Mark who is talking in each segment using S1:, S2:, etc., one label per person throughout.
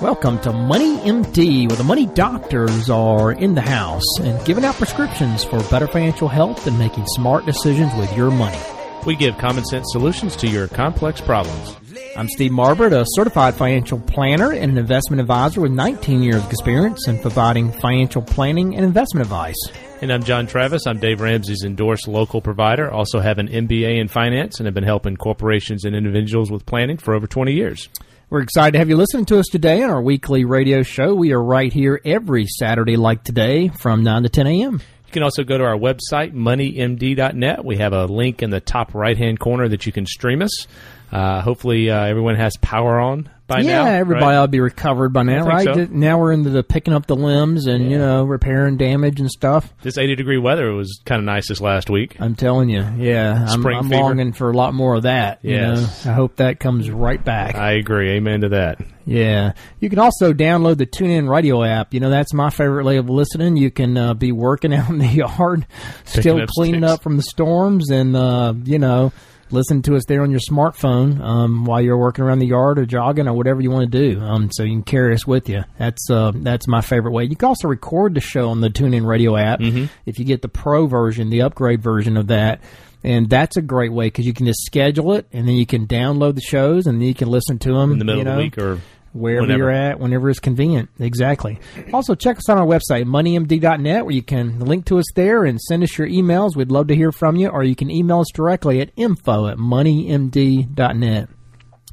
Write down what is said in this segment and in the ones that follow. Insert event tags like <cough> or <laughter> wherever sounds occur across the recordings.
S1: Welcome to Money MD, where the money doctors are in the house and giving out prescriptions for better financial health and making smart decisions with your money.
S2: We give common sense solutions to your complex problems.
S1: I'm Steve Marbert, a certified financial planner and an investment advisor with 19 years of experience in providing financial planning and investment advice.
S2: And I'm John Travis. I'm Dave Ramsey's endorsed local provider. Also have an MBA in finance and have been helping corporations and individuals with planning for over 20 years.
S1: We're excited to have you listening to us today on our weekly radio show. We are right here every Saturday, like today, from 9 to 10 a.m.
S2: You can also go to our website, moneymd.net. We have a link in the top right hand corner that you can stream us. Uh, hopefully, uh, everyone has power on by
S1: yeah,
S2: now.
S1: everybody
S2: right?
S1: ought to be recovered by now, right?
S2: so.
S1: Now we're into the picking up the limbs and, you know, repairing damage and stuff.
S2: This 80 degree weather was kind of nice this last week.
S1: I'm telling you, yeah. I'm, I'm longing for a lot more of that. you know. I hope that comes right back.
S2: I agree. Amen to that.
S1: Yeah. You can also download the TuneIn Radio app. You know, that's my favorite way of listening. You can uh, be working <laughs> out in the yard, still
S2: up
S1: cleaning
S2: sticks.
S1: up from the storms, and, uh, you know, listen to us there on your smartphone um, while you're working around the yard or jogging or whatever you want to do. Um, so you can carry us with you. That's uh, that's my favorite way. You can also record the show on the TuneIn Radio app
S2: Mm-hmm.
S1: if you get the pro version, the upgrade version of that. And that's a great way because you can just schedule it, and then you can download the shows, and then you can listen to them
S2: In the middle
S1: you
S2: of the
S1: know,
S2: week or
S1: wherever
S2: whenever.
S1: you're at, whenever it's convenient. Exactly. Also, check us out on our website, moneymd.net, where you can link to us there and send us your emails. We'd love to hear from you, or you can email us directly at info at moneymd.net.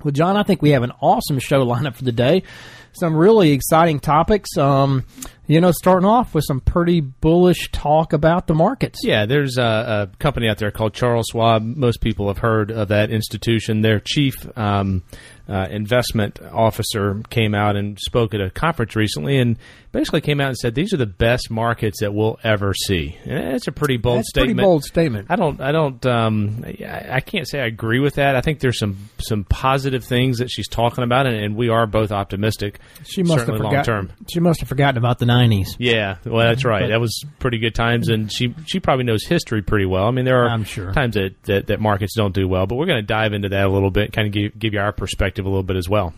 S1: Well, John, I think we have an awesome show lineup for the day. Some really exciting topics. Um, you know, starting off with some pretty bullish talk about the markets.
S2: Yeah, there's a, a company out there called Charles Schwab. Most people have heard of that institution. Their chief um, uh, investment officer came out and spoke at a conference recently and basically came out and said these are the best markets that we'll ever see. And that's a pretty bold
S1: That's a pretty
S2: statement.
S1: bold statement.
S2: I don't. I don't. Um, I, I can't say I agree with that. I think there's some some positive things that she's talking about, and, and we are both optimistic.
S1: She must have
S2: long
S1: forgotten.
S2: term.
S1: She must have forgotten about the '90s.
S2: Yeah, well, that's right. That was pretty good times, and she she probably knows history pretty well. I mean, there are
S1: I'm sure.
S2: times that, that, that markets don't do well, but we're going to dive into that a little bit, kind of give, give you our perspective a little bit as well.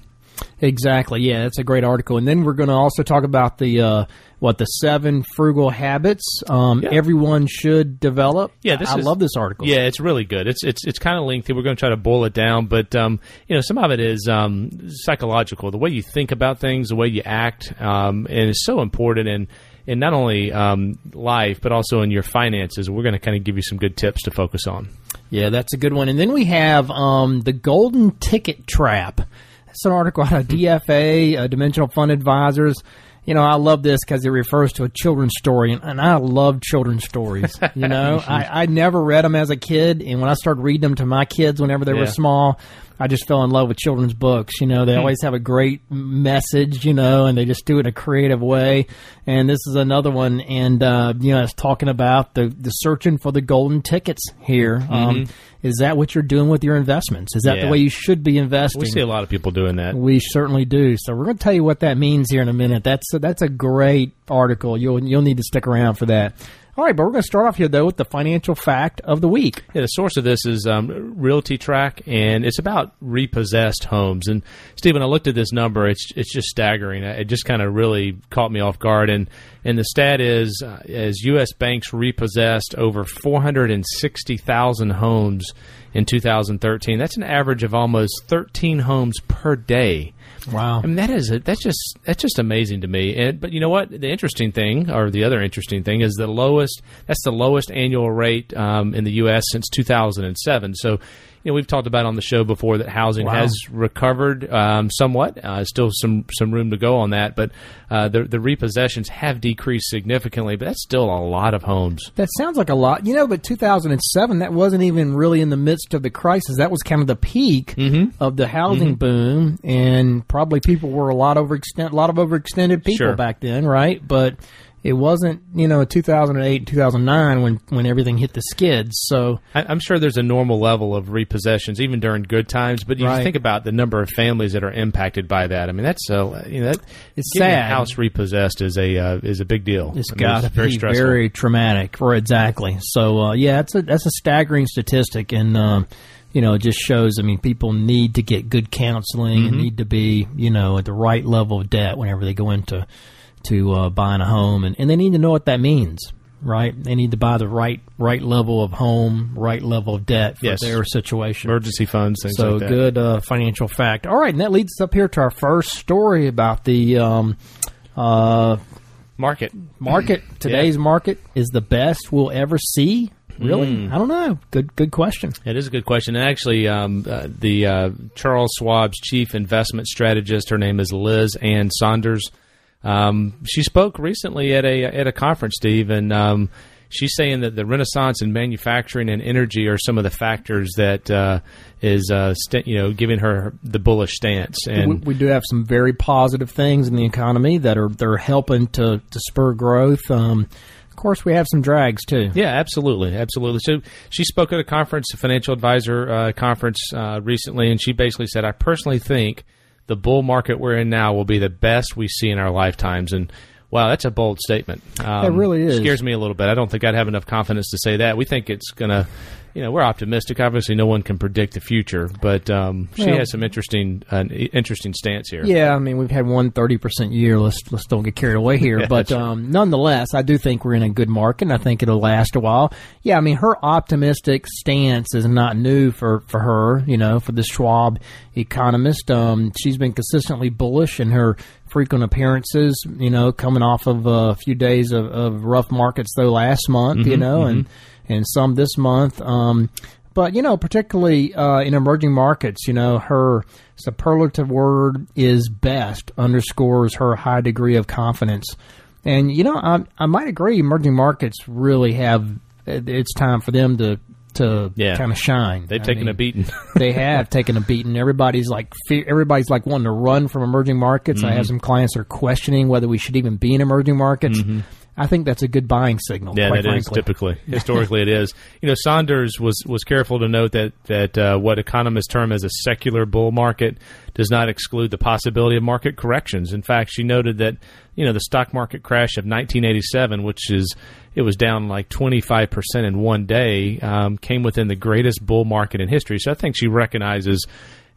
S1: Exactly. Yeah, that's a great article. And then we're going to also talk about the uh, what the seven frugal habits um,
S2: Yeah.
S1: everyone should develop.
S2: Yeah, this
S1: I
S2: is-
S1: love this article.
S2: Yeah, it's really good. It's it's it's kind of lengthy. We're going to try to boil it down, but um, you know, some of it is um, psychological. The way you think about things, the way you act, um, and it's so important in in not only um, life but also in your finances. We're going to kind of give you some good tips to focus on.
S1: Yeah, that's a good one. And then we have um, the golden ticket trap. It's an article out of DFA, uh, Dimensional Fund Advisors. You know, I love this because it refers to a children's story, and, and I love children's stories. You <laughs> know, I, I never read them as a kid, and when I started reading them to my kids whenever they were small, I just fell in love with children's books. You know, they always have a great message, you know, and they just do it in a creative way. And this is another one, and uh, you know, it's talking about the the searching for the golden tickets here. Um, is that what you're doing with your investments? Is that the way you should be investing?
S2: We see a lot of people doing that.
S1: We certainly do. So we're going to tell you what that means here in a minute. That's that's a great article. You'll you'll need to stick around for that. All right, but we're going to start off here though with the financial fact of the week.
S2: Yeah, the source of this is um, RealtyTrac, and it's about repossessed homes. And Stephen, I looked at this number; it's it's just staggering. It just kind of really caught me off guard. And and the stat is, uh, as U.S. banks repossessed over four hundred and sixty thousand homes in 2013. That's an average of almost 13 homes per day.
S1: Wow.
S2: I mean, that is a, that's just that's just amazing to me. And but you know what? The interesting thing, or the other interesting thing, is the lowest. That's the lowest annual rate um, in the U.S. since 2007. So, you know we've talked about on the show before that housing
S1: Wow.
S2: has recovered um, somewhat. Uh, still some some room to go on that, but uh, the the repossessions have decreased significantly. But that's still a lot of homes.
S1: That sounds like a lot, you know. But 2007, that wasn't even really in the midst of the crisis. That was kind of the peak
S2: Mm-hmm.
S1: of the housing boom, and probably people were a lot overextended, a lot of overextended people
S2: Sure.
S1: back then, right? But it wasn't, you know, 2008, 2009 when when everything hit the skids. So
S2: I, I'm sure there's a normal level of repossessions even during good times, but you
S1: Right.
S2: think about the number of families that are impacted by that. I mean, that's uh, you know that
S1: It's
S2: getting
S1: sad.
S2: a house repossessed is a uh, is a big deal.
S1: It's
S2: I mean,
S1: got to
S2: very
S1: be
S2: stressful.
S1: very traumatic, for exactly. So uh, yeah, that's a that's a staggering statistic, and um, you know it just shows. I mean, people need to get good counseling
S2: Mm-hmm.
S1: and need to be you know at the right level of debt whenever they go into to uh, buying a home, and, and they need to know what that means. Right, they need to buy the right right level of home, right level of debt for
S2: Yes.
S1: their situation.
S2: emergency funds, things
S1: So
S2: like that.
S1: good uh, financial fact. All right, and that leads us up here to our first story about the um, uh,
S2: Market.
S1: market <clears throat> today's market is the best we'll ever see really
S2: Mm.
S1: i don't know good good question
S2: It is a good question. And actually, um, uh, the uh, Charles Schwab's chief investment strategist, her name is Liz Ann Sonders. Um, she spoke recently at a at a conference, Steve, and um, she's saying that the renaissance in manufacturing and energy are some of the factors that uh, is uh, st- you know giving her the bullish stance.
S1: we,
S2: And
S1: we do have some very positive things in the economy that are they're helping to, to spur growth um, of course we have some drags too
S2: Yeah, absolutely, absolutely. So she spoke at a conference, a financial advisor uh, conference uh, recently, and she basically said, "I personally think the bull market we're in now will be the best we see in our lifetimes." And wow, that's a bold statement. Um,
S1: It really is.
S2: Scares me a little bit. I don't think I'd have enough confidence to say that. We think it's gonna. You know, we're optimistic. Obviously, no one can predict the future, but um, she has some interesting, uh, interesting stance here.
S1: yeah i mean we've had one 30% year. Let's let's don't get carried away here. <laughs>
S2: Yeah,
S1: but um, nonetheless i do think we're in a good market and i think it'll last a while. Yeah i mean her optimistic stance is not new for for her you know for the schwab economist. Um, she's been consistently bullish in her frequent appearances you know coming off of a few days of, of rough markets though last month you know and and some this month um, but you know, particularly uh, in emerging markets, you know, her superlative word is best underscores her high degree of confidence. And you know, I, I might agree. Emerging markets really have. It's time for them to to
S2: Yeah.
S1: kind of shine.
S2: They've
S1: I
S2: taken
S1: mean,
S2: a beating. <laughs>
S1: they have taken a beating. Everybody's like everybody's like wanting to run from emerging markets.
S2: Mm-hmm.
S1: I have some clients that are questioning whether we should even be in emerging markets. I think that's a good buying signal.
S2: Yeah,
S1: quite
S2: that is
S1: frankly.
S2: typically <laughs> historically it is. You know, Sonders was was careful to note that that uh, what economists term as a secular bull market does not exclude the possibility of market corrections. In fact, she noted that you know the stock market crash of 1987, which is it was down like 25 percent in one day, um, came within the greatest bull market in history. So I think she recognizes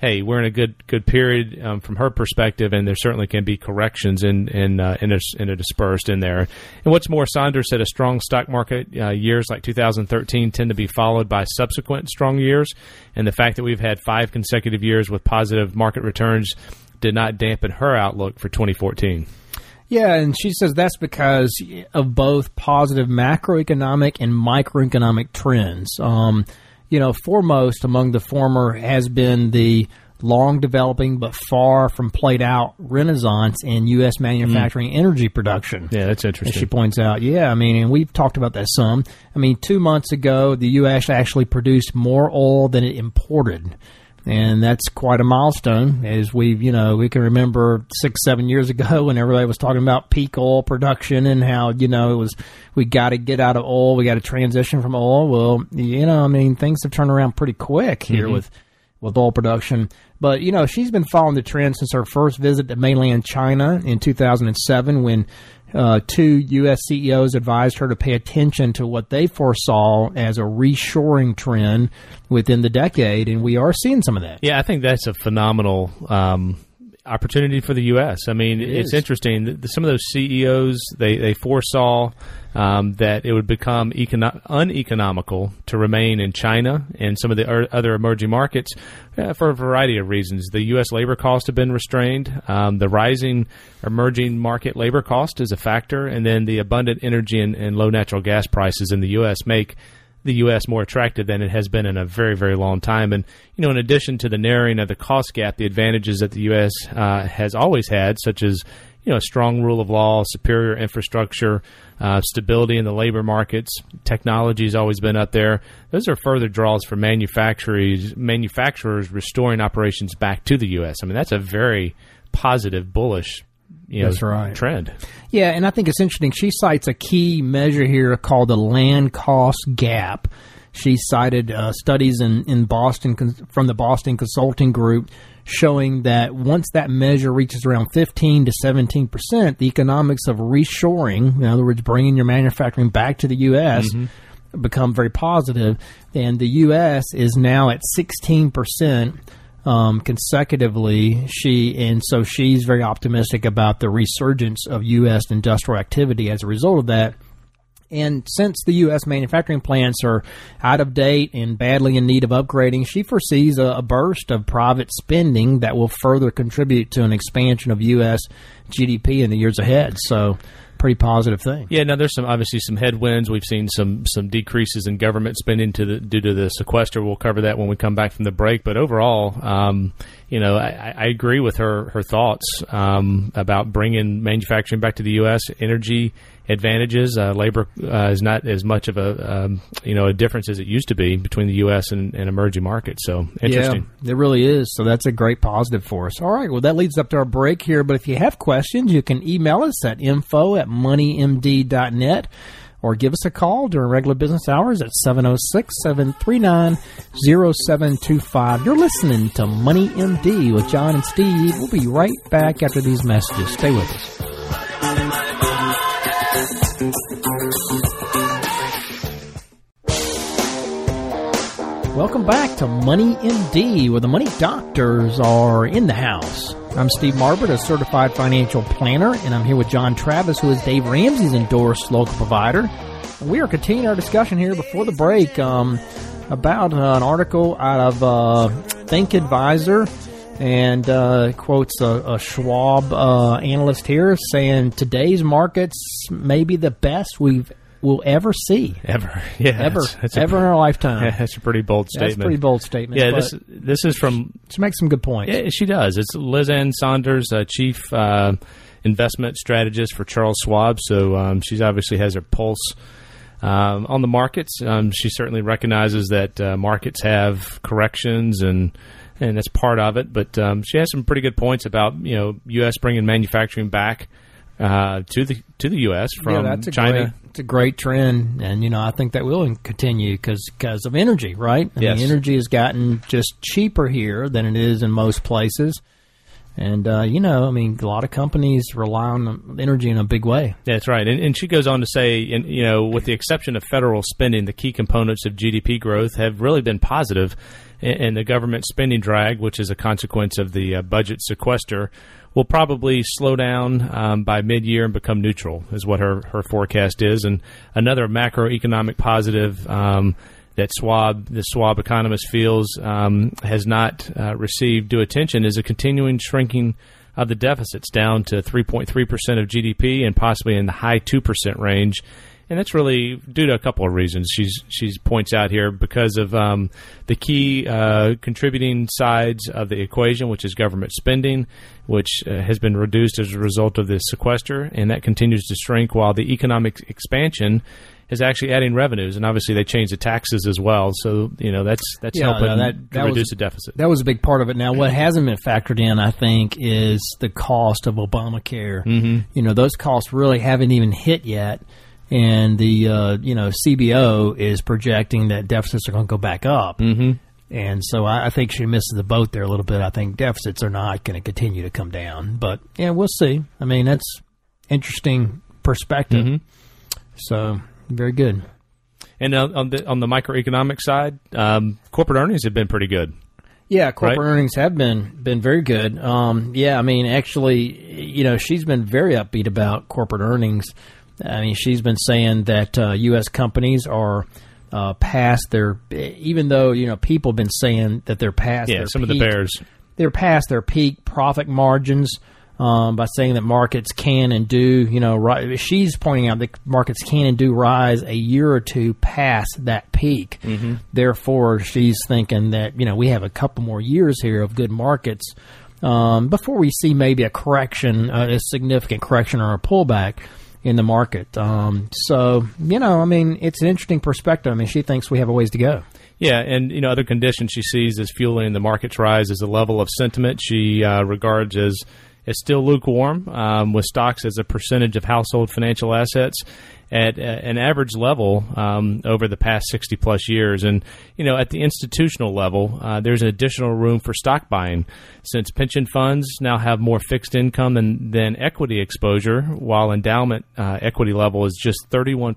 S2: hey, we're in a good good period um, from her perspective, and there certainly can be corrections in in uh, in, a, dispersed in there. And what's more, Sonders said a strong stock market uh, years like 2013 tend to be followed by subsequent strong years, and the fact that we've had five consecutive years with positive market returns did not dampen her outlook for 2014.
S1: Yeah, and she says that's because of both positive macroeconomic and microeconomic trends. Um, you know, foremost among the former has been the long developing but far from played out renaissance in U.S. manufacturing mm. energy production.
S2: Yeah, that's
S1: As
S2: interesting.
S1: she points out, yeah, I mean, and we've talked about that some. I mean, two months ago, the U.S. actually produced more oil than it imported. And that's quite a milestone, as we, you know, we can remember six, seven years ago <laughs> when everybody was talking about peak oil production and how, you know, it was, we got to get out of oil, we got to transition from oil. Well, you know, I mean, things have turned around pretty quick here mm-hmm. with, with oil production. But, you know, she's been following the trend since her first visit to mainland China in 2007 when uh, two U.S. CEOs advised her to pay attention to what they foresaw as a reshoring trend within the decade, and we are seeing some of that.
S2: Yeah, I think that's a phenomenal um, opportunity for the U.S. I mean, it's
S1: is.
S2: interesting. Some of those CEOs they they foresaw um, that it would become econo- uneconomical to remain in China and some of the er- other emerging markets uh, for a variety of reasons. The U.S. labor costs have been restrained. Um, the rising emerging market labor cost is a factor, and then the abundant energy and, and low natural gas prices in the U.S. make the U.S. more attractive than it has been in a very, very long time. And, you know, in addition to the narrowing of the cost gap, the advantages that the U.S. Uh, has always had, such as, you know, a strong rule of law, superior infrastructure, uh, stability in the labor markets, technology has always been up there. Those are further draws for manufacturers, manufacturers restoring operations back to the U.S. I mean, that's a very positive, bullish you know,
S1: That's right.
S2: trend.
S1: Yeah, and I think it's interesting. She cites a key measure here called the land cost gap. She cited uh, studies in, in Boston from the Boston Consulting Group showing that once that measure reaches around 15 to 17 percent, the economics of reshoring, in other words, bringing your manufacturing back to the U.S., become very positive. And the U.S. is now at 16 percent um, consecutively. She and so she's very optimistic about the resurgence of U.S. industrial activity as a result of that. And since the U.S. manufacturing plants are out of date and badly in need of upgrading, she foresees a, a burst of private spending that will further contribute to an expansion of U.S. GDP in the years ahead. So, pretty positive thing.
S2: Yeah, now there's some obviously some headwinds. We've seen some some decreases in government spending to the, due to the sequester. We'll cover that when we come back from the break. But overall, um, you know, I, I agree with her her thoughts um, about bringing manufacturing back to the U.S. Energy advantages. Uh, labor uh, is not as much of a um, you know a difference as it used to be between the U.S. and, and emerging markets. So interesting.
S1: Yeah, it really is. So that's a great positive for us. All right. Well, that leads up to our break here. But if you have questions, you can email us at info at moneymd.net or give us a call during regular business hours at 706 739 0725. You're listening to Money MD with John and Steve. We'll be right back after these messages. Stay with us. Welcome back to Money MD, where the money doctors are in the house. I'm Steve Marbert, a certified financial planner, and I'm here with John Travis, who is Dave Ramsey's endorsed local provider. And we are continuing our discussion here before the break um, about uh, an article out of uh, Think Advisor and uh, quotes a, a Schwab uh, analyst here saying today's markets may be the best we've will ever see
S2: Ever, <laughs> yeah,
S1: ever
S2: that's- that's a-
S1: ever in our lifetime.
S2: yeah, <laughs> that's a pretty bold
S1: That's a
S2: statement.
S1: pretty bold statement.
S2: Yeah, this this is from
S1: she makes some good points.
S2: Yeah, she does. It's Liz Ann Sonders, uh, chief uh, investment strategist for Charles Schwab. So um, she obviously has her pulse um, on the markets. Um, she certainly recognizes that uh, markets have corrections and. And that's part of it, but um, she has some pretty good points about you know U.S. bringing manufacturing back uh, to the to the U.S. from
S1: yeah, that's a
S2: China.
S1: Great, it's a great trend, and you know I think that will continue because of energy, right? I
S2: Yes.
S1: mean, energy has gotten just cheaper here than it is in most places, and uh, you know, I mean, a lot of companies rely on energy in a big way.
S2: That's right, and, and she goes on to say, and you know, with the exception of federal spending, the key components of GDP growth have really been positive, and, and the government spending drag, which is a consequence of the uh, budget sequester, will probably slow down um, by mid-year and become neutral, is what her her forecast is, and another macroeconomic positive. Um, that Schwab, the Swab economist feels um, has not uh, received due attention is a continuing shrinking of the deficits down to 3.3% of GDP and possibly in the high 2% range. And that's really due to a couple of reasons. She's she's points out here because of um, the key uh, contributing sides of the equation, which is government spending, which uh, has been reduced as a result of this sequester, and that continues to shrink while the economic expansion is actually adding revenues, and obviously they changed the taxes as well. So you know that's that's
S1: Yeah,
S2: helping
S1: no, that-
S2: to
S1: that was-
S2: reduce the deficit.
S1: That was a big part of it. Now, what hasn't been factored in, I think, is the cost of Obamacare. Mm-hmm. You know, those costs really haven't even hit yet, and the uh, you know CBO is projecting that deficits are going to go back up. Mm-hmm. And so I, I think she misses the boat there a little bit. I think deficits are not going to continue to come down, but yeah, we'll see. I mean, that's interesting perspective. So very good.
S2: And uh, on the on the microeconomic side, um, corporate earnings have been pretty good.
S1: Yeah, corporate
S2: Right?
S1: earnings have been been very good. Um, yeah, I mean, actually, you know, she's been very upbeat about corporate earnings. I mean, she's been saying that uh, U.S. companies are uh, past their, even though you know people have been saying that they're past.
S2: Yeah,
S1: their
S2: some of the bears.
S1: they're past their peak profit margins. um, by saying that markets can and do, you know, ri- she's pointing out that markets can and do rise a year or two past that peak.
S2: Mm-hmm.
S1: Therefore, she's thinking that you know we have a couple more years here of good markets um, before we see maybe a correction, uh, a significant correction or a pullback in the market. Um, so, you know, I mean, it's an interesting perspective. I mean, she thinks we have a ways to go.
S2: Yeah, and you know other conditions she sees as fueling the market's rise is the level of sentiment she uh, regards as is still lukewarm, um, with stocks as a percentage of household financial assets at uh, an average level um, over the past 60 plus years. And, you know, at the institutional level, uh, there's an additional room for stock buying since pension funds now have more fixed income than, than equity exposure, while endowment uh, equity level is just 31%.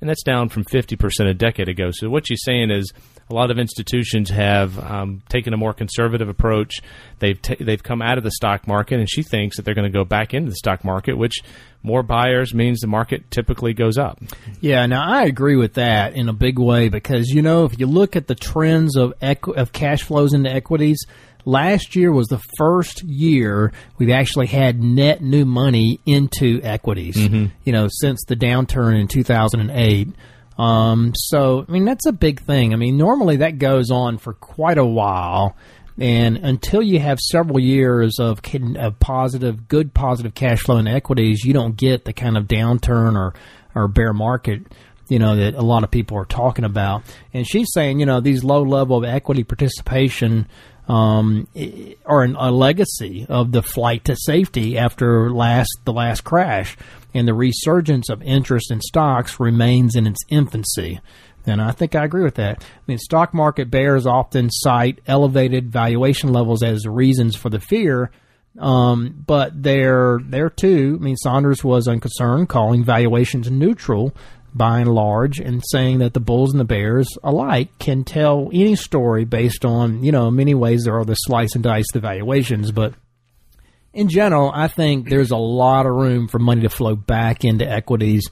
S2: And that's down from 50% a decade ago. So, what she's saying is a lot of institutions have um, taken a more conservative approach. They've t- they've come out of the stock market, and she thinks that they're going to go back into the stock market, which more buyers means the market typically goes up.
S1: Yeah, now I agree with that in a big way because you know if you look at the trends of equ- of cash flows into equities, last year was the first year we've actually had net new money into equities.
S2: Mm-hmm.
S1: You know, since the downturn in 2008. Um, so, I mean, that's a big thing. I mean, normally that goes on for quite a while. And until you have several years of, of positive, good positive cash flow in equities, you don't get the kind of downturn or, or bear market, you know, that a lot of people are talking about. And she's saying, you know, these low level of equity participation um, are an, a legacy of the flight to safety after last the last crash and the resurgence of interest in stocks remains in its infancy. And I think I agree with that. I mean, stock market bears often cite elevated valuation levels as reasons for the fear, um, but there, there too. I mean, Sonders was unconcerned, calling valuations neutral by and large, and saying that the bulls and the bears alike can tell any story based on, you know, in many ways there are the slice and dice the valuations, but in general, I think there's a lot of room for money to flow back into equities.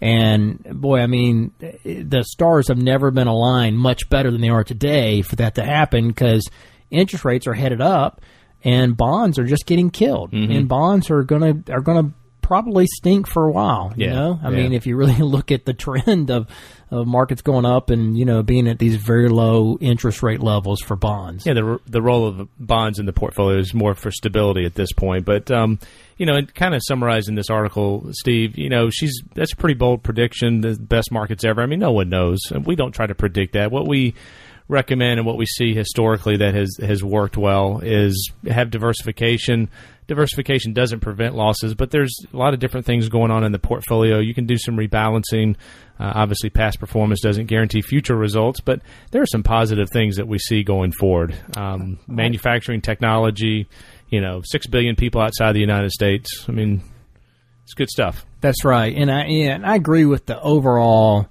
S1: And boy, I mean, the stars have never been aligned much better than they are today for that to happen because interest rates are headed up and bonds are just getting killed.
S2: Mm-hmm.
S1: And bonds are gonna are gonna probably stink for a while. You
S2: Yeah,
S1: know, I
S2: yeah.
S1: mean, if you really <laughs> look at the trend of of markets going up and you know being at these very low interest rate levels for bonds.
S2: Yeah, the the role of bonds in the portfolio is more for stability at this point. But um, you know, and kind of summarizing this article, Steve, you know, she's that's a pretty bold prediction. The best markets ever. I mean, no one knows. We don't try to predict that. What we recommend and what we see historically that has has worked well is have diversification. Diversification doesn't prevent losses, but there's a lot of different things going on in the portfolio. You can do some rebalancing. Uh, obviously, past performance doesn't guarantee future results, but there are some positive things that we see going forward. Um, manufacturing, technology, you know, six billion people outside the United States. I mean, it's good stuff.
S1: That's right, and I and I agree with the overall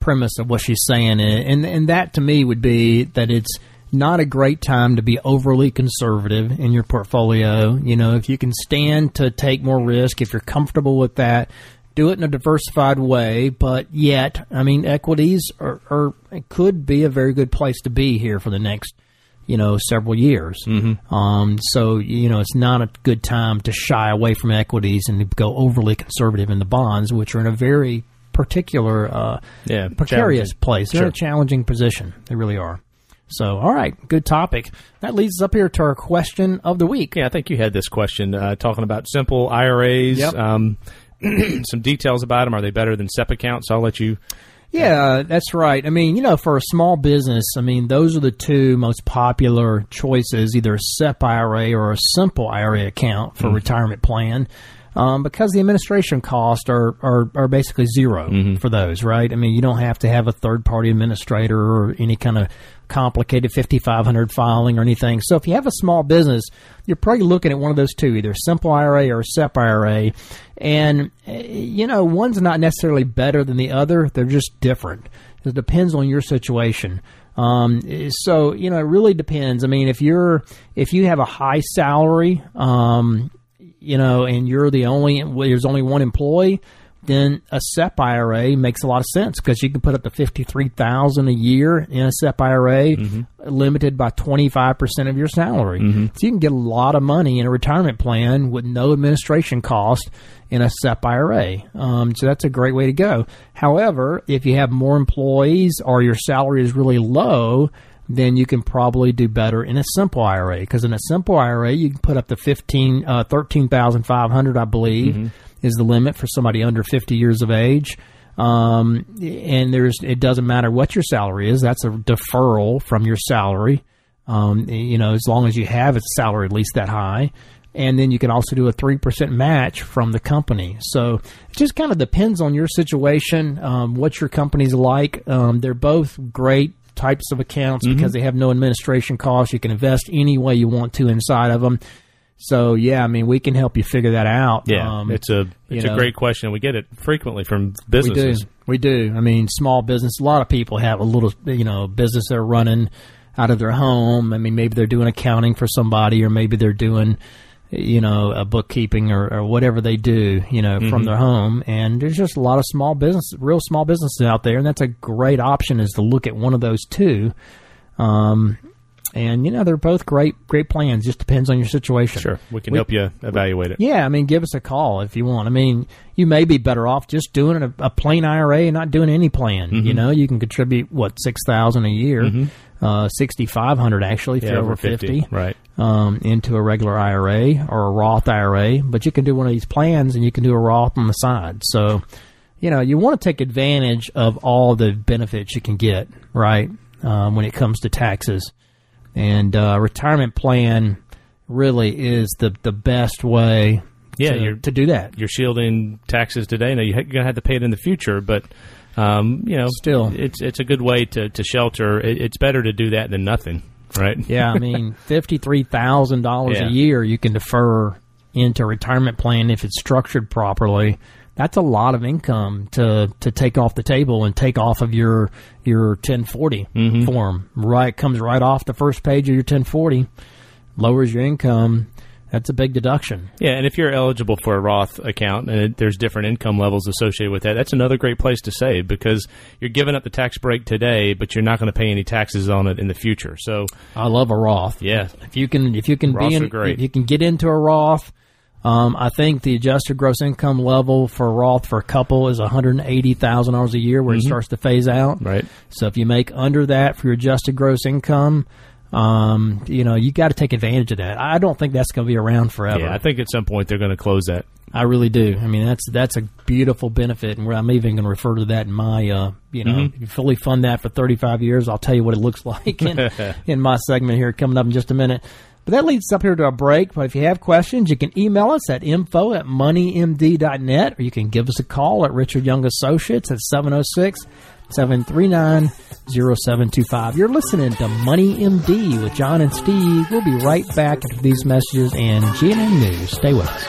S1: premise of what she's saying, and and, and that to me would be that it's not a great time to be overly conservative in your portfolio. You know, if you can stand to take more risk, if you're comfortable with that, do it in a diversified way. But yet, I mean, equities are, are could be a very good place to be here for the next you know several years. Mm-hmm. Um, so you know it's not a good time to shy away from equities and go overly conservative in the bonds, which are in a very particular uh,
S2: Yeah,
S1: precarious place. They're in a challenging position. They really are. So, all right, good topic. That leads us up here to our question of the week.
S2: Yeah, I think you had this question uh, talking about simple IRAs.
S1: Yep.
S2: Um, <clears throat> some details about them. Are they better than SEP accounts? I'll let you.
S1: Yeah, that's right. I mean, you know, for a small business, I mean, those are the two most popular choices either a SEP IRA or a simple IRA account for retirement plan. Um, because the administration costs are, are, are basically 0 for those, right? I mean, you don't have to have a third party administrator or any kind of complicated 5500 filing or anything. So if you have a small business, you're probably looking at one of those two, either simple IRA or SEP IRA. And, eh, you know, one's not necessarily better than the other. They're just different. It depends on your situation. Um, so, you know, it really depends. I mean, if you're, if you have a high salary, um, you know, and you're the only, there's only one employee, then a SEP IRA makes a lot of sense because you can put up to fifty three thousand a year in a SEP IRA, limited by twenty five percent of your salary. So you can get a lot of money in a retirement plan with no administration cost in a SEP IRA. Um, so that's a great way to go. However, if you have more employees or your salary is really low, then you can probably do better in a simple IRA because in a simple IRA you can put up to 15 uh, 13,500 I believe is the limit for somebody under 50 years of age um, and there's it doesn't matter what your salary is that's a deferral from your salary um, you know as long as you have a salary at least that high and then you can also do a 3% match from the company. So it just kind of depends on your situation, um, what your company's like. Um, they're both great types of accounts because they have no administration costs. You can invest any way you want to inside of them. So yeah, I mean, we can help you figure that out.
S2: Yeah,
S1: Um,
S2: it's a it's
S1: know.
S2: a great question. We get it frequently from businesses.
S1: we do. We do. I mean, small business. A lot of people have a little, you know, business they're running out of their home. I mean, maybe they're doing accounting for somebody, or maybe they're doing, you know, a bookkeeping or, or whatever they do, you know, from their home. And there's just a lot of small business, real small businesses out there, and that's a great option is to look at one of those two. Um, and you know, they're both great, great plans. Just depends on your situation.
S2: Sure, we can
S1: We-
S2: help you evaluate it.
S1: Yeah, I mean, give us a call if you want. I mean, you may be better off just doing a, a plain IRA and not doing any plan.
S2: Mm-hmm.
S1: You know, you can contribute what six thousand a year, uh, sixty five hundred actually if
S2: Yeah,
S1: you're
S2: over
S1: over fifty,
S2: right?
S1: um, into a regular IRA or a Roth IRA. But you can do one of these plans and you can do a Roth on the side. So, you know, you want to take advantage of all the benefits you can get, right? Um, when it comes to taxes, and uh, retirement plan really is the the best way.
S2: Yeah,
S1: to,
S2: you're-
S1: to do that.
S2: You're shielding taxes today. Now you're gonna have to pay it in the future, but um, you know,
S1: Still.
S2: it's it's a good way to to shelter. It, it's better to do that than nothing, right?
S1: Yeah, I mean, <laughs> fifty three thousand dollars a year you can defer into a retirement plan if it's structured properly. That's a lot of income to to take off the table and take off of your your ten
S2: Mm-hmm.
S1: form. Right, comes right off the first page of your ten forty. Lowers your income. That's a big deduction.
S2: Yeah, and if you're eligible for a Roth account and it, there's different income levels associated with that, that's another great place to save because you're giving up the tax break today, but you're not going to pay any taxes on it in the future. So,
S1: I love a Roth.
S2: yeah,
S1: If you can, if you can
S2: Roths
S1: be in,
S2: great.
S1: if you can get into a Roth, um, I think the adjusted gross income level for Roth for a couple is one hundred eighty thousand dollars a year, where it starts to phase out.
S2: Mm-hmm. right.
S1: So if you make under that for your adjusted gross income, um, you know you got to take advantage of that. I don't think that's going to be around forever.
S2: Yeah, I think at some point they're going to close that.
S1: I really do. I mean, that's that's a beautiful benefit, and I'm even going to refer to that in my, uh, you know,
S2: Mm-hmm.
S1: if you fully fund that for 35 years, I'll tell you what it looks <laughs> like in, <laughs> in my segment here coming up in just a minute. But that leads us up here to a break. But if you have questions, you can email us at info at moneymd.net, or you can give us a call at Richard Young Associates at 706 739 0725. You're listening to Money MD with John and Steve. We'll be right back after these messages and GNN News. Stay with us.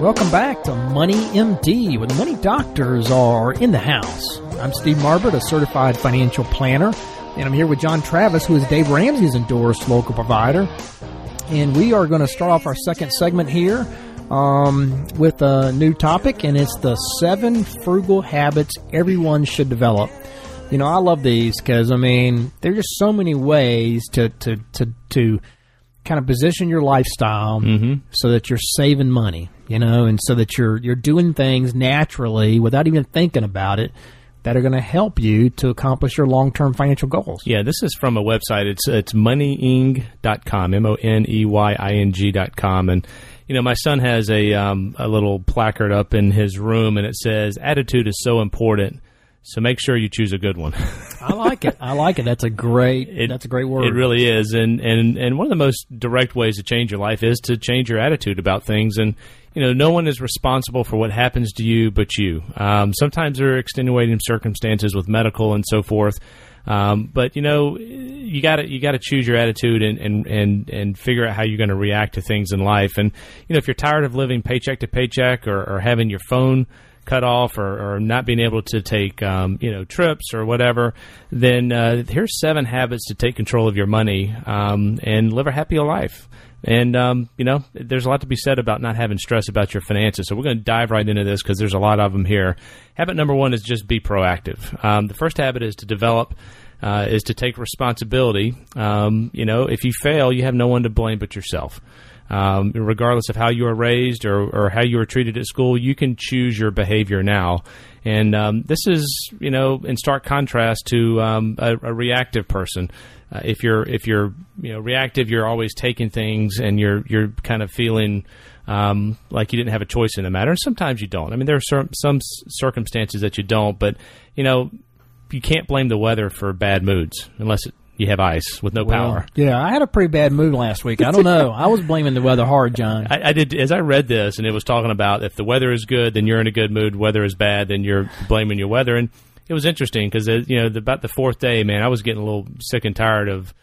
S1: Welcome back to Money MD, where the money doctors are in the house. I'm Steve Marbert, a certified financial planner, and I'm here with John Travis, who is Dave Ramsey's endorsed local provider. And we are going to start off our second segment here um, with a new topic, and it's the seven frugal habits everyone should develop. You know, I love these because I mean, there's just so many ways to to to to kind of position your lifestyle so that you're saving money, you know, and so that you're you're doing things naturally without even thinking about it that are going to help you to accomplish your long-term financial goals.
S2: Yeah, this is from a website. It's it's moneying.com, M O N E Y I N G.com. And, you know, my son has a, um, a little placard up in his room, and it says, Attitude is so important, so make sure you choose a good one. <laughs>
S1: I like it. I like it. That's a great
S2: It-
S1: that's a great word.
S2: It really is, and and and one of the most direct ways to change your life is to change your attitude about things. And you know, no one is responsible for what happens to you but you. Um, sometimes there are extenuating circumstances with medical and so forth. Um, but you know, you got to you got to choose your attitude and, and and and figure out how you're going to react to things in life. And you know, if you're tired of living paycheck to paycheck or, or having your phone cut off or, or not being able to take um, you know trips or whatever, then uh, here's seven habits to take control of your money um, and live a happier life. And um, you know, there's a lot to be said about not having stress about your finances. So we're going to dive right into this because there's a lot of them here. Habit number one is just be proactive. Um, the first habit is to develop. Uh, is to take responsibility. Um, you know, if you fail, you have no one to blame but yourself. Um, regardless of how you were raised or, or, how you were treated at school, you can choose your behavior now. And um, this is, you know, in stark contrast to um, a, a, reactive person. Uh, if you're if you're you know reactive, you're always taking things and you're you're kind of feeling um, like you didn't have a choice in the matter. And sometimes you don't. I mean, there are some, some circumstances that you don't, but you know, you can't blame the weather for bad moods unless it, you have ice with no well, power.
S1: Yeah, I had a pretty bad mood last week. I don't know. I was blaming the weather hard, John.
S2: I, I, did as I read this, and it was talking about if the weather is good, then you're in a good mood. Weather is bad, then you're blaming your weather. And it was interesting because uh, you know the, about the fourth day, man, I was getting a little sick and tired of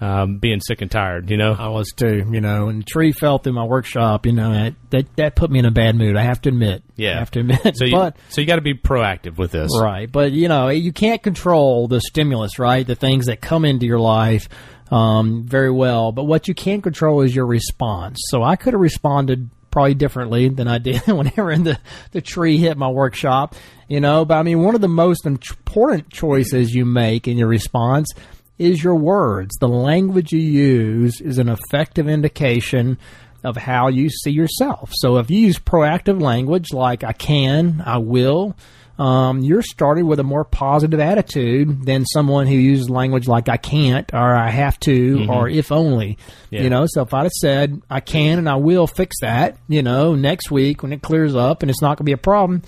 S2: um, being sick and tired, you know.
S1: I was too, you know. And the tree fell through my workshop, you know. That that, that put me in a bad mood. I have to admit.
S2: Yeah,
S1: I have to admit.
S2: So you,
S1: but
S2: so you got to be proactive with this,
S1: right? But you know, you can't control the stimulus, right? The things that come into your life um, very well. But what you can control is your response. So I could have responded probably differently than I did <laughs> whenever the the tree hit my workshop, you know. But I mean, one of the most important choices you make in your response is your words. The language you use is an effective indication of how you see yourself. So if you use proactive language like I can, I will, um, you're starting with a more positive attitude than someone who uses language like I can't or I have to mm-hmm. or if only. Yeah. You know, so if I'd have said I can and I will fix that, you know, next week when it clears up and it's not going to be a problem,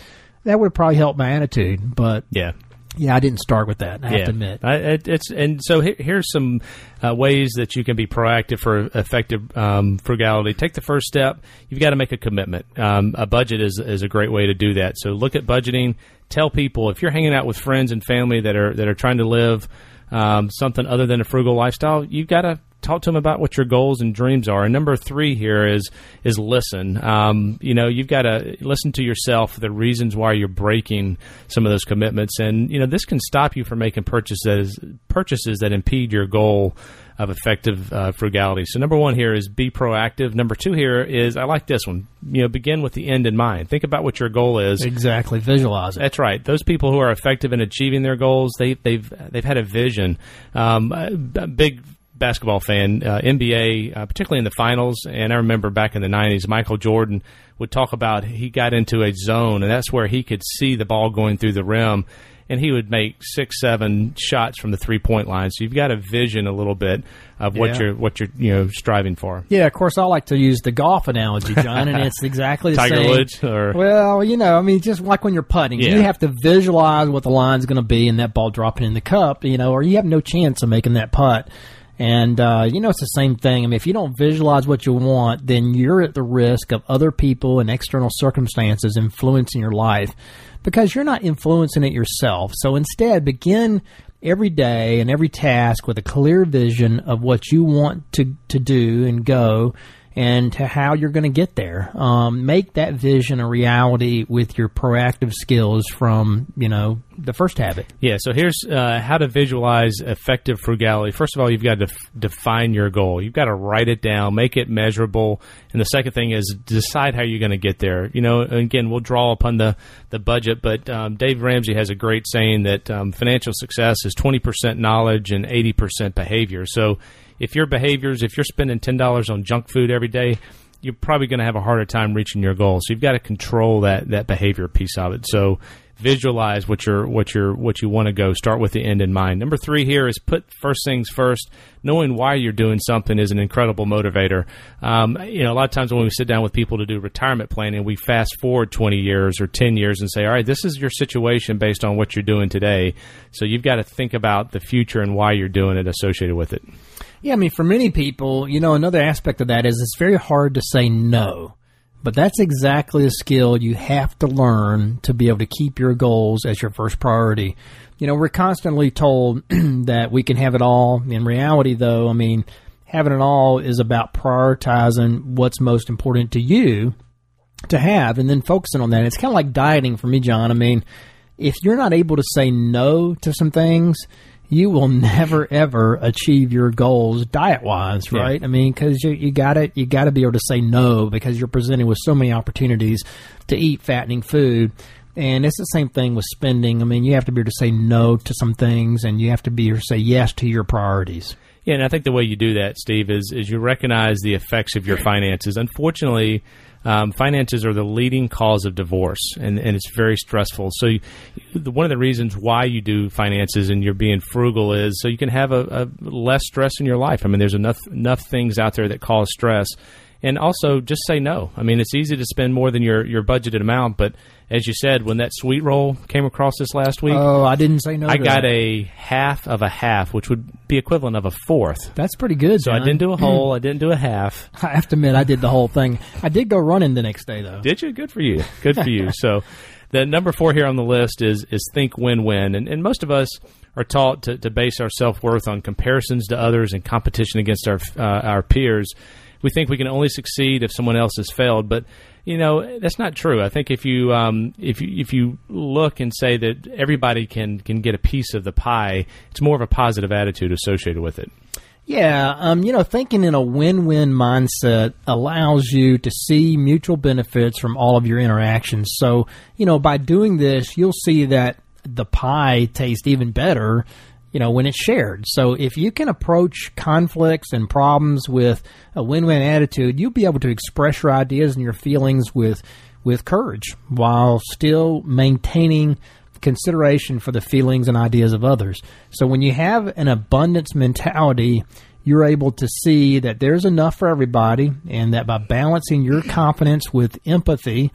S1: that would probably help my attitude. But
S2: yeah,
S1: yeah, I didn't start with that. I yeah. have to admit. I,
S2: it, it's and so here, here's some uh, ways that you can be proactive for effective um, frugality. Take the first step. You've got to make a commitment. Um, a budget is is a great way to do that. So look at budgeting. Tell people if you're hanging out with friends and family that are that are trying to live um, something other than a frugal lifestyle, you've got to talk to them about what your goals and dreams are. And number three here is is listen. Um, you know, you've got to listen to yourself, the reasons why you're breaking some of those commitments, and you know this can stop you from making purchases purchases that impede your goal of effective uh, frugality. So number one here is be proactive. Number two here is I like this one. You know, begin with the end in mind. Think about what your goal is.
S1: Exactly. Visualize it.
S2: That's right. Those people who are effective in achieving their goals, they, they've they've had a vision. Um, a big basketball fan, uh, NBA, uh, particularly in the finals. And I remember back in the 90s, Michael Jordan would talk about he got into a zone, and that's where he could see the ball going through the rim. And he would make six, seven shots from the three point line. So you've got a vision a little bit of what yeah. you're what you're you know striving for.
S1: Yeah, of course I like to use the golf analogy, John, and it's exactly the
S2: Tiger
S1: same.
S2: Woods or
S1: well, you know, I mean, just like when you're putting, yeah. you have to visualize what the line's going to be and that ball dropping in the cup, you know, or you have no chance of making that putt. And, uh, you know, it's the same thing. I mean, if you don't visualize what you want, then you're at the risk of other people and external circumstances influencing your life because you're not influencing it yourself. So instead, begin every day and every task with a clear vision of what you want to, to do and go and to how you're going to get there. Um, make that vision a reality with your proactive skills from you know the first habit.
S2: Yeah. So here's uh, how to visualize effective frugality. First of all, you've got to def- define your goal. You've got to write it down, make it measurable, and the second thing is decide how you're going to get there. You know, again, we'll draw upon the the budget, but um, Dave Ramsey has a great saying that um, financial success is 20% knowledge and 80% behavior. So if your behaviors, if you're spending ten dollars on junk food every day, you're probably going to have a harder time reaching your goal. So you've got to control that that behavior piece of it. So visualize what you're what you're what you want to go. Start with the end in mind. Number three here is put first things first. Knowing why you're doing something is an incredible motivator. Um, you know, a lot of times when we sit down with people to do retirement planning, we fast forward 20 years or 10 years and say, all right, this is your situation based on what you're doing today. So you've got to think about the future and why you're doing it associated with it.
S1: Yeah, I mean, for many people, you know, another aspect of that is it's very hard to say no. But that's exactly a skill you have to learn to be able to keep your goals as your first priority. You know, we're constantly told <clears throat> that we can have it all. In reality, though, I mean, having it all is about prioritizing what's most important to you to have, and then focusing on that. It's kind of like dieting for me, John. I mean, if you're not able to say no to some things, you will never ever achieve your goals diet wise, right?
S2: Yeah.
S1: I mean, because you, you got it, you gotta be able to say no because you're presented with so many opportunities to eat fattening food. And it's the same thing with spending. I mean, you have to be able to say no to some things, and you have to be able to say yes to your priorities.
S2: Yeah, and I think the way you do that, Steve, is is you recognize the effects of your finances. Unfortunately, um, finances are the leading cause of divorce, and, and it's very stressful. So, you, one of the reasons why you do finances and you're being frugal is so you can have a, a less stress in your life. I mean, there's enough enough things out there that cause stress, and also just say no. I mean, it's easy to spend more than your your budgeted amount, but as you said, when that sweet roll came across this last week,
S1: Oh, I didn't say no.
S2: I got
S1: that.
S2: a half of a half, which would be equivalent of a fourth.
S1: That's pretty good.
S2: So I didn't do a whole. <clears throat> I didn't do a half.
S1: I have to admit, I did the whole thing. I did go running the next day, though.
S2: Did you? Good for you. Good for you. <laughs> So, the number four here on the list is is think win win, and and most of us are taught to, to base our self worth on comparisons to others and competition against our uh, our peers. We think we can only succeed if someone else has failed, but you know that's not true. I think if you um, if you if you look and say that everybody can can get a piece of the pie, it's more of a positive attitude associated with it.
S1: Yeah, um, you know, thinking in a win-win mindset allows you to see mutual benefits from all of your interactions. So, you know, by doing this, you'll see that the pie tastes even better, you know, when it's shared. So, if you can approach conflicts and problems with a win-win attitude, you'll be able to express your ideas and your feelings with with courage while still maintaining consideration for the feelings and ideas of others. So when you have an abundance mentality, you're able to see that there's enough for everybody and that by balancing your confidence with empathy,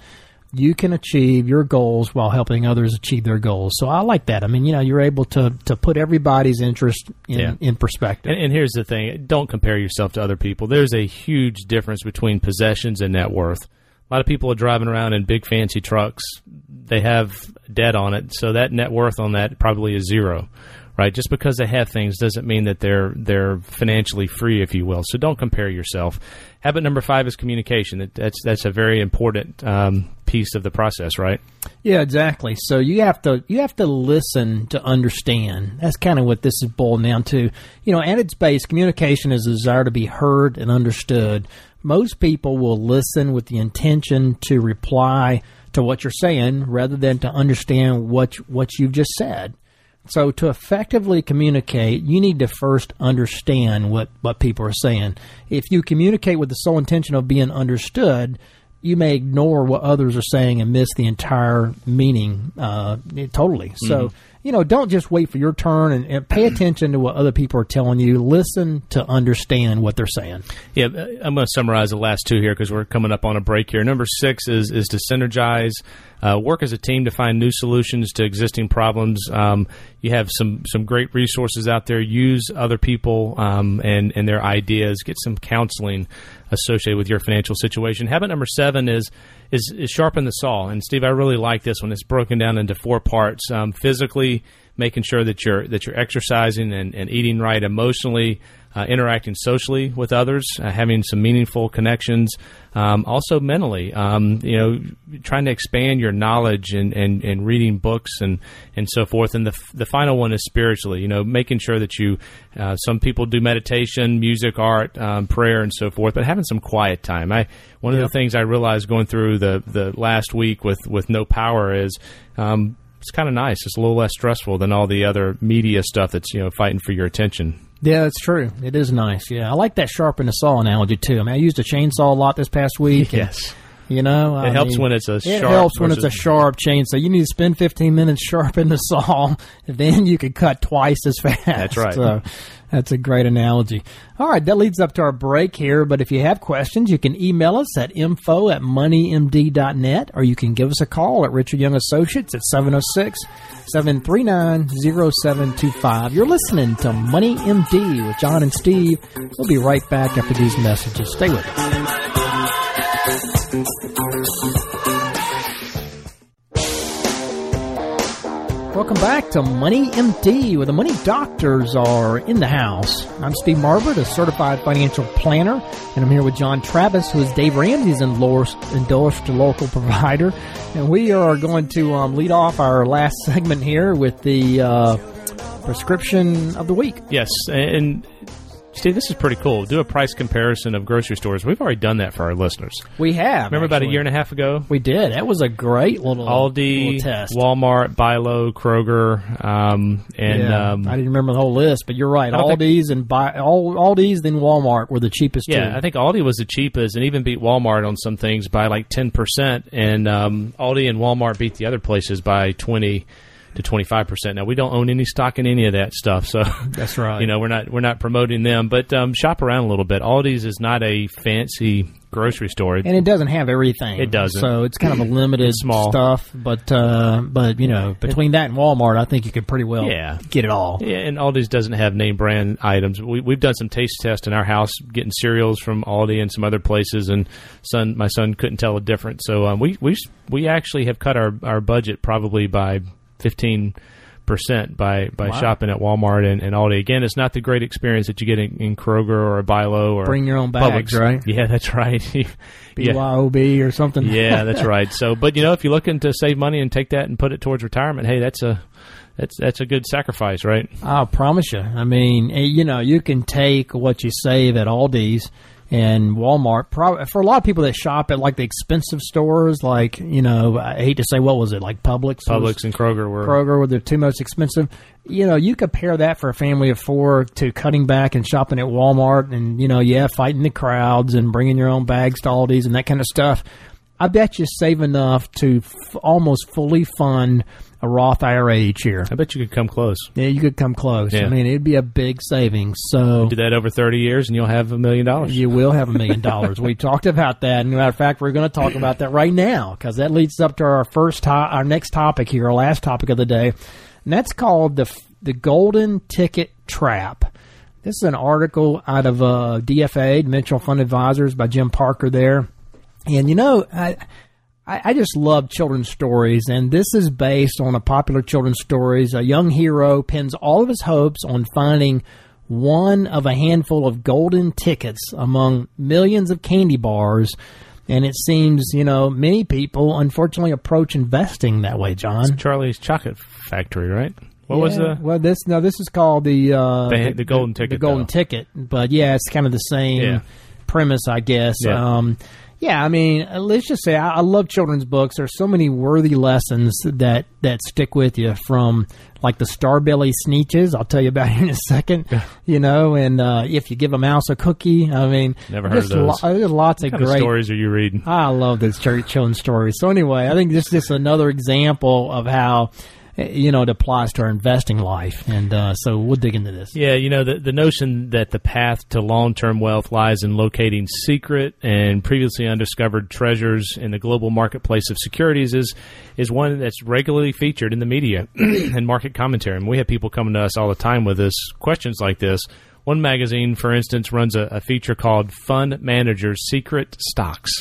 S1: you can achieve your goals while helping others achieve their goals. So I like that. I mean, you know, you're able to to put everybody's interest in,
S2: Yeah.
S1: in perspective.
S2: And, and here's the thing: don't compare yourself to other people. There's a huge difference between possessions and net worth. A lot of people are driving around in big fancy trucks. They have debt on it, so that net worth on that probably is zero. Right? Just because they have things doesn't mean that they're they're financially free, if you will. So don't compare yourself. Habit number five is communication. That's that's a very important um, piece of the process, right?
S1: Yeah, exactly. So you have to you have to listen to understand. That's kind of what this is boiled down to. You know, at its base, communication is a desire to be heard and understood. Most people will listen with the intention to reply to what you're saying rather than to understand what what you've just said. So to effectively communicate, you need to first understand what, what people are saying. If you communicate with the sole intention of being understood, you may ignore what others are saying and miss the entire meaning uh, totally. So, you know, don't just wait for your turn and, and pay attention to what other people are telling you. Listen to understand what they're saying.
S2: Yeah, I'm going to summarize the last two here because we're coming up on a break here. Number six is is to synergize, uh, work as a team to find new solutions to existing problems. Um, you have some some great resources out there. Use other people um, and and their ideas. Get some counseling associated with your financial situation. Habit number seven is is, is sharpen the saw. And Steve, I really like this one. It's broken down into four parts. Um, physically, making sure that you're that you're exercising and, and eating right. Emotionally, uh, interacting socially with others, uh, having some meaningful connections. Um, also mentally, um, you know, trying to expand your knowledge and, and, and reading books and, and so forth. And the, the final one is spiritually, you know, making sure that you, uh, some people do meditation, music, art, um, prayer, and so forth, but having some quiet time. I, one of the things I realized going through the, the last week with, with no power is, um, it's kind of nice. It's a little less stressful than all the other media stuff that's, you know, fighting for your attention.
S1: Yeah, that's true. It is nice. Yeah, I like that sharpen the saw analogy too. I mean, I used a chainsaw a lot this past week.
S2: Yes.
S1: You know,
S2: It
S1: I
S2: helps
S1: mean,
S2: when it's a
S1: It
S2: sharp
S1: helps when it's a sharp chainsaw. You need to spend 15 minutes <laughs> sharpening the saw, and <laughs> then you can cut twice as <laughs> fast.
S2: That's right.
S1: So that's a great analogy. All right, that leads up to our break here. But if you have questions, you can email us at info at moneymd.net, or you can give us a call at Richard Young Associates at 706 739 0725. You're listening to Money MD with John and Steve. We'll be right back after these messages. Stay with us. Welcome back to Money MD, where the money doctors are in the house. I'm Steve Marbert, a certified financial planner, and I'm here with John Travis, who is Dave Ramsey's endorsed, local provider. And we are going to um, lead off our last segment here with the uh, prescription of the week.
S2: Yes, and Steve, this is pretty cool. Do a price comparison of grocery stores. We've already done that for our listeners.
S1: We have.
S2: Remember about a
S1: actually.
S2: year and a half ago?
S1: We did. That was a great little
S2: Aldi,
S1: little test.
S2: Walmart, Bi-Lo, Kroger, um, and
S1: yeah,
S2: um,
S1: I didn't remember the whole list, but you're right.
S2: Don't think-
S1: Aldi's and buy, all Aldi's then Walmart were the cheapest.
S2: yeah. I think Aldi was the cheapest, and even beat Walmart on some things by like ten percent. And um, Aldi and Walmart beat the other places by twenty to twenty five percent. Now we don't own any stock in any of that stuff, so
S1: That's right. <laughs>
S2: you know we're not we're not promoting them. But um, shop around a little bit. Aldi's is not a fancy grocery store.
S1: and it doesn't have everything.
S2: It doesn't.
S1: So it's kind of a <clears throat> limited
S2: small.
S1: stuff. But uh, but you know, between that and Walmart, I think you could pretty well
S2: Yeah.
S1: get it all.
S2: Yeah, and Aldi's doesn't have name brand items. We, we've done some taste tests in our house, getting cereals from Aldi and some other places, and son, my son couldn't tell a difference. So um, we we we actually have cut our, our budget probably by fifteen percent by by
S1: Wow.
S2: shopping at Walmart and, and Aldi. Again, it's not the great experience that you get in, in Kroger or a Bi-Lo or
S1: Bring your own bags,
S2: Publix.
S1: right?
S2: Yeah, that's right. <laughs> yeah.
S1: BYOB or something.
S2: Yeah, that's <laughs> right. So, but you know, if you're looking to save money and take that and put it towards retirement, hey, that's a that's that's a good sacrifice, right?
S1: I'll promise you. I mean, eh, you know, you can take what you save at Aldi's and Walmart. Pro- for a lot of people that shop at like the expensive stores, like you know, I hate to say what was it like Publix,
S2: Publix and Kroger were
S1: Kroger were the two most expensive. You know, you compare that for a family of four to cutting back and shopping at Walmart, and you know, yeah, fighting the crowds and bringing your own bags to Aldi's and that kind of stuff. I bet you save enough to f- almost fully fund a Roth IRA each year.
S2: I bet you could come close.
S1: Yeah, you could come close.
S2: Yeah.
S1: I mean, it'd be a big savings. So
S2: Do that over 30 years and you'll have a million dollars.
S1: you will have a million dollars. We <laughs> talked about that. And matter of fact, we're going to talk about that right now because that leads up to our first, to- our next topic here, our last topic of the day, and that's called the the golden ticket trap. This is an article out of uh, DFA, Dimensional Fund Advisors, by Jim Parker. There, and you know, I. I I just love children's stories, and this is based on a popular children's stories. A young hero pins all of his hopes on finding one of a handful of golden tickets among millions of candy bars. And it seems, you know, many people unfortunately approach investing that way, John.
S2: Charlie's Chocolate Factory, right? What was the
S1: well? This no, this is called the uh,
S2: The- the golden ticket,
S1: The golden
S2: though.
S1: ticket, but yeah, it's kind of the same
S2: Yeah.
S1: premise, I guess.
S2: Yeah.
S1: Um, yeah, I mean, uh, let's just say I, I love children's books. There's so many worthy lessons that that stick with you from like the Starbelly Sneetches. I'll tell you about <laughs> it in a second. You know, and uh, if you give a mouse a cookie, I mean,
S2: Never heard of those.
S1: lo- there's lots of
S2: kind of
S1: great
S2: stories are you reading?
S1: I love those children's stories. So anyway, I think this is just another example of how you know it applies to our investing life, and uh, so we'll dig into this.
S2: Yeah, you know, the, the notion that the path to long term wealth lies in locating secret and previously undiscovered treasures in the global marketplace of securities is, is one that's regularly featured in the media <clears throat> and market commentary. And we have people coming to us all the time with this questions like this. One magazine, for instance, runs a, a feature called Fund Manager's Secret Stocks.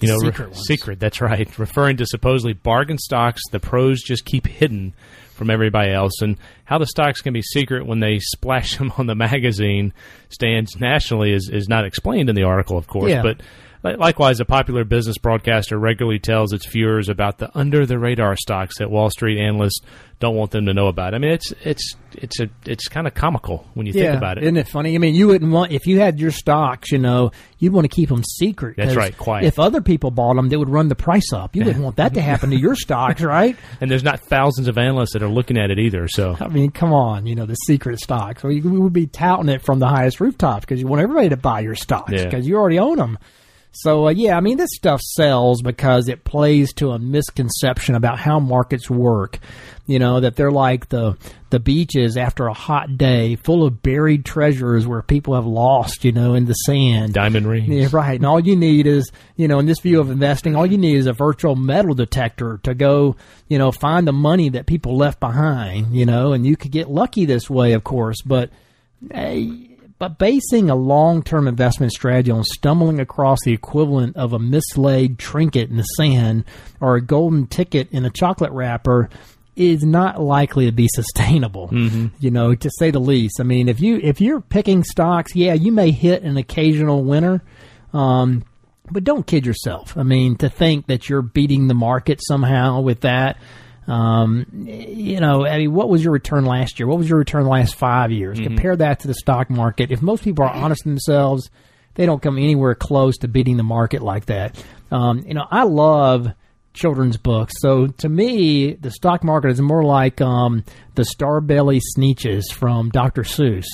S2: You know,
S1: Secret ones.
S2: secret. That's right, <laughs> referring to supposedly bargain stocks the pros just keep hidden from everybody else, and how the stocks can be secret when they splash <laughs> them on the magazine stands nationally is, is not explained in the article, of course.
S1: Yeah.
S2: But likewise, a popular business broadcaster regularly tells its viewers about the under the radar stocks that Wall Street analysts don't want them to know about. I mean, it's it's it's a it's kind of comical when you think about it.
S1: Isn't it funny? I mean, you wouldn't want if you had your stocks, you know, you'd want to keep them secret.
S2: That's right, quiet.
S1: If other people bought them, they would run the price up. You wouldn't want that to happen to your <laughs> stocks, right?
S2: and there's not thousands of analysts that are looking at it either. So
S1: I mean, come on, you know, the secret stocks. We, we would be touting it from the highest rooftops because you want everybody to buy your stocks
S2: Yeah.
S1: because you already own them. So, uh, yeah, I mean, this stuff sells because it plays to a misconception about how markets work. You know, that they're like the, the beaches after a hot day full of buried treasures where people have lost, you know, in the sand.
S2: diamond rings.
S1: Yeah, right. And all you need is, you know, in this view of investing, all you need is a virtual metal detector to go, you know, find the money that people left behind, you know, and you could get lucky this way, of course, but, but basing a long-term investment strategy on stumbling across the equivalent of a mislaid trinket in the sand or a golden ticket in a chocolate wrapper is not likely to be sustainable.
S2: Mm-hmm. <laughs>
S1: You know, to say the least. I mean, if you if you're picking stocks, yeah, you may hit an occasional winner. Um, but don't kid yourself. I mean, to think that you're beating the market somehow with that, um, you know, I mean, what was your return last year? What was your return the last five years? Compare that to the stock market. If most people are honest themselves, they don't come anywhere close to beating the market like that. Um, you know, I love children's books. So to me, the stock market is more like um, the Starbelly Sneetches from Dr. Seuss.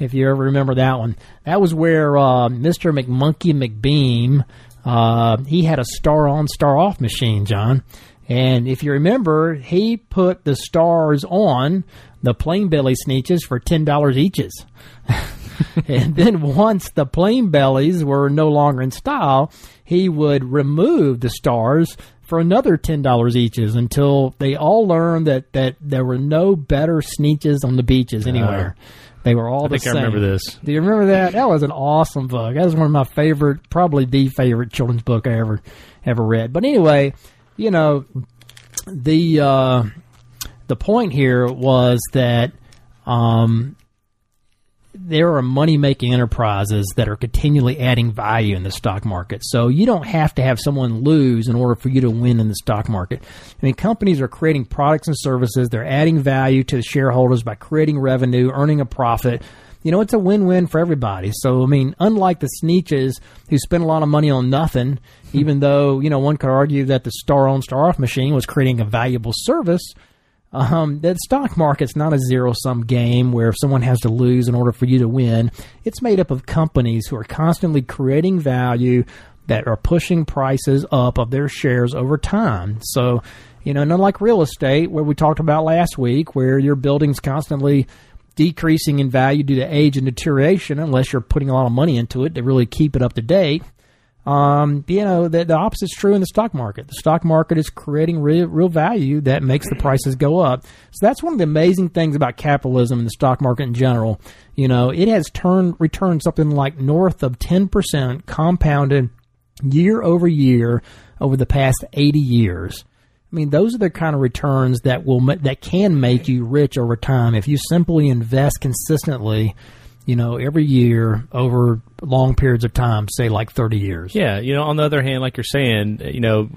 S1: If you ever remember that one, that was where uh, Mr. McMonkey McBean uh, he had a star on, star off machine, John. And if you remember, he put the stars on the plain belly sneetches for ten dollars eaches. <laughs> and then once the plain bellies were no longer in style, he would remove the stars for another ten dollars eaches until they all learned that, that there were no better sneetches on the beaches uh, anywhere. they were all
S2: I
S1: the
S2: think I
S1: same.
S2: remember this.
S1: Do you remember that? That was an awesome book. That was one of my favorite, probably the favorite children's book I ever ever read. But anyway, you know, the uh, the point here was that um, there are money making enterprises that are continually adding value in the stock market. So you don't have to have someone lose in order for you to win in the stock market. I mean, companies are creating products and services. They're adding value to the shareholders by creating revenue, earning a profit. You know, it's a win-win for everybody. So, I mean, unlike the Sneetches who spend a lot of money on nothing, even though, you know, one could argue that the star on, star off machine was creating a valuable service, um, the stock market's not a zero sum game where someone has to lose in order for you to win. It's made up of companies who are constantly creating value that are pushing prices up of their shares over time. So, you know, not like real estate where we talked about last week, where your building's constantly decreasing in value due to age and deterioration, unless you're putting a lot of money into it to really keep it up to date. Um, you know, the, the is true in the stock market. The stock market is creating real, real value that makes the prices go up. So that's one of the amazing things about capitalism and the stock market in general. You know, it has turned returned something like north of 10% compounded year over year over the past 80 years. I mean, those are the kind of returns that will that can make you rich over time if you simply invest consistently you know, every year over long periods of time, say like 30 years.
S2: Yeah, you know, on the other hand, like you're saying, you know,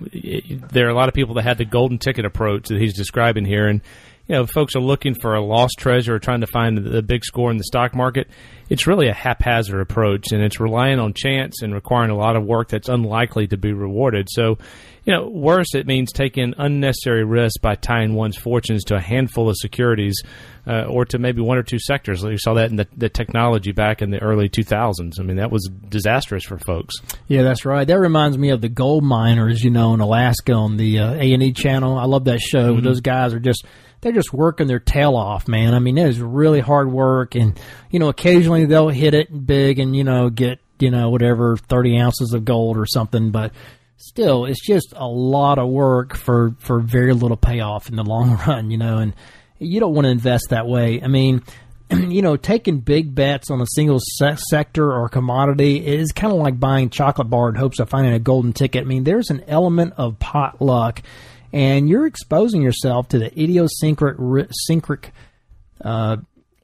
S2: there are a lot of people that had the golden ticket approach that he's describing here, and you know, folks are looking for a lost treasure or trying to find the big score in the stock market. It's really a haphazard approach, and it's relying on chance and requiring a lot of work that's unlikely to be rewarded. So, you know, worse, it means taking unnecessary risks by tying one's fortunes to a handful of securities uh, or to maybe one or two sectors. We saw that in the, the technology back in the early 2000s. I mean, that was disastrous for folks.
S1: Yeah, that's right. That reminds me of the gold miners, you know, in Alaska on the uh, A and E channel. I love that show.
S2: Mm-hmm.
S1: Those guys are just they're just working their tail off, man. I mean, it is really hard work, and you know, occasionally they'll hit it big and you know get you know whatever thirty ounces of gold or something, but still, it's just a lot of work for for very little payoff in the long <laughs> run, you know, and you don't want to invest that way. I mean. <clears throat> You know, taking big bets on a single se- sector or commodity is kind of like buying chocolate bar in hopes of finding a golden ticket. I mean, there's an element of pot luck and you're exposing yourself to the idiosyncratic uh,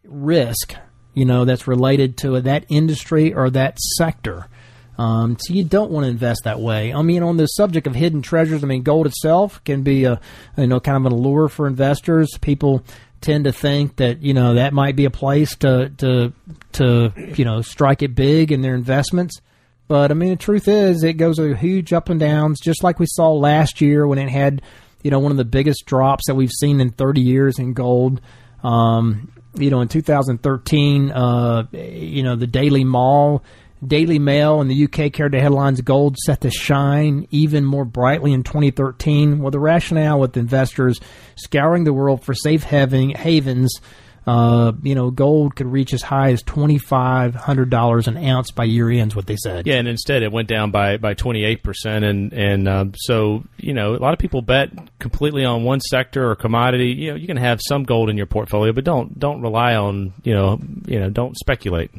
S1: risk, you know, that's related to that industry or that sector. Um, so you don't want to invest that way. I mean, on the subject of hidden treasures, I mean, gold itself can be a you know kind of an allure for investors. People tend to think that you know that might be a place to to to you know strike it big in their investments. But I mean, the truth is, it goes a huge up and downs, just like we saw last year when it had, you know, one of the biggest drops that we've seen in 30 years in gold. Um, you know, in 2013, uh, you know, the Daily Mall, Daily Mail in the UK carried the headlines "Gold set to shine even more brightly in 2013." Well, the rationale with investors scouring the world for safe havens Uh, you know, gold could reach as high as twenty five hundred dollars an ounce by year end. Is What they said.
S2: Yeah, and instead it went down by by twenty eight percent, and and um, so you know a lot of people bet completely on one sector or commodity. You know, you can have some gold in your portfolio, but don't don't rely on you know you know don't speculate.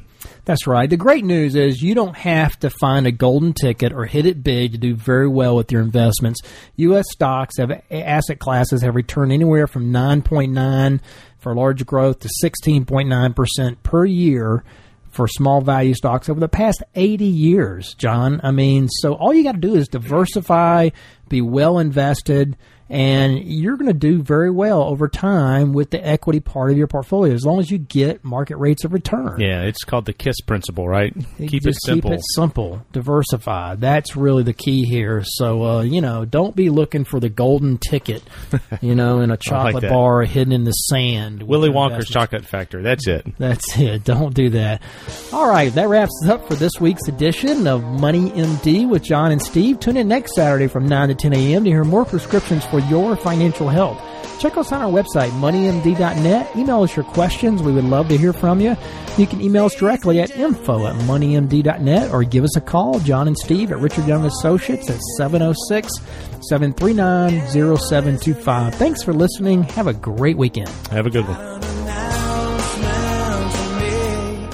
S1: That's right. The great news is you don't have to find a golden ticket or hit it big to do very well with your investments. U.S. stocks have asset classes have returned anywhere from 9.9 for large growth to 16.9% per year for small value stocks over the past 80 years, John. I mean, so all you got to do is diversify, be well invested, and you're going to do very well over time with the equity part of your portfolio as long as you get market rates of return.
S2: Yeah, it's called the KISS principle, right?
S1: Keep it simple. Keep it simple. Diversify. That's really the key here. So, uh, you know, don't be looking for the golden ticket, <laughs> you know, in a chocolate like bar hidden in the sand.
S2: Willy Wonka's chocolate factory. That's it.
S1: That's it. Don't do that. All right, that wraps us up for this week's edition of Money MD with John and Steve. Tune in next Saturday from 9 to 10 a.m. to hear more prescriptions for for your financial health. Check us on our website, moneymd.net. Email us your questions. We would love to hear from you. You can email us directly at info at moneymd.net or give us a call, John and Steve at Richard Young Associates at 706 739 0725. Thanks for listening. Have a great weekend.
S2: Have a good one.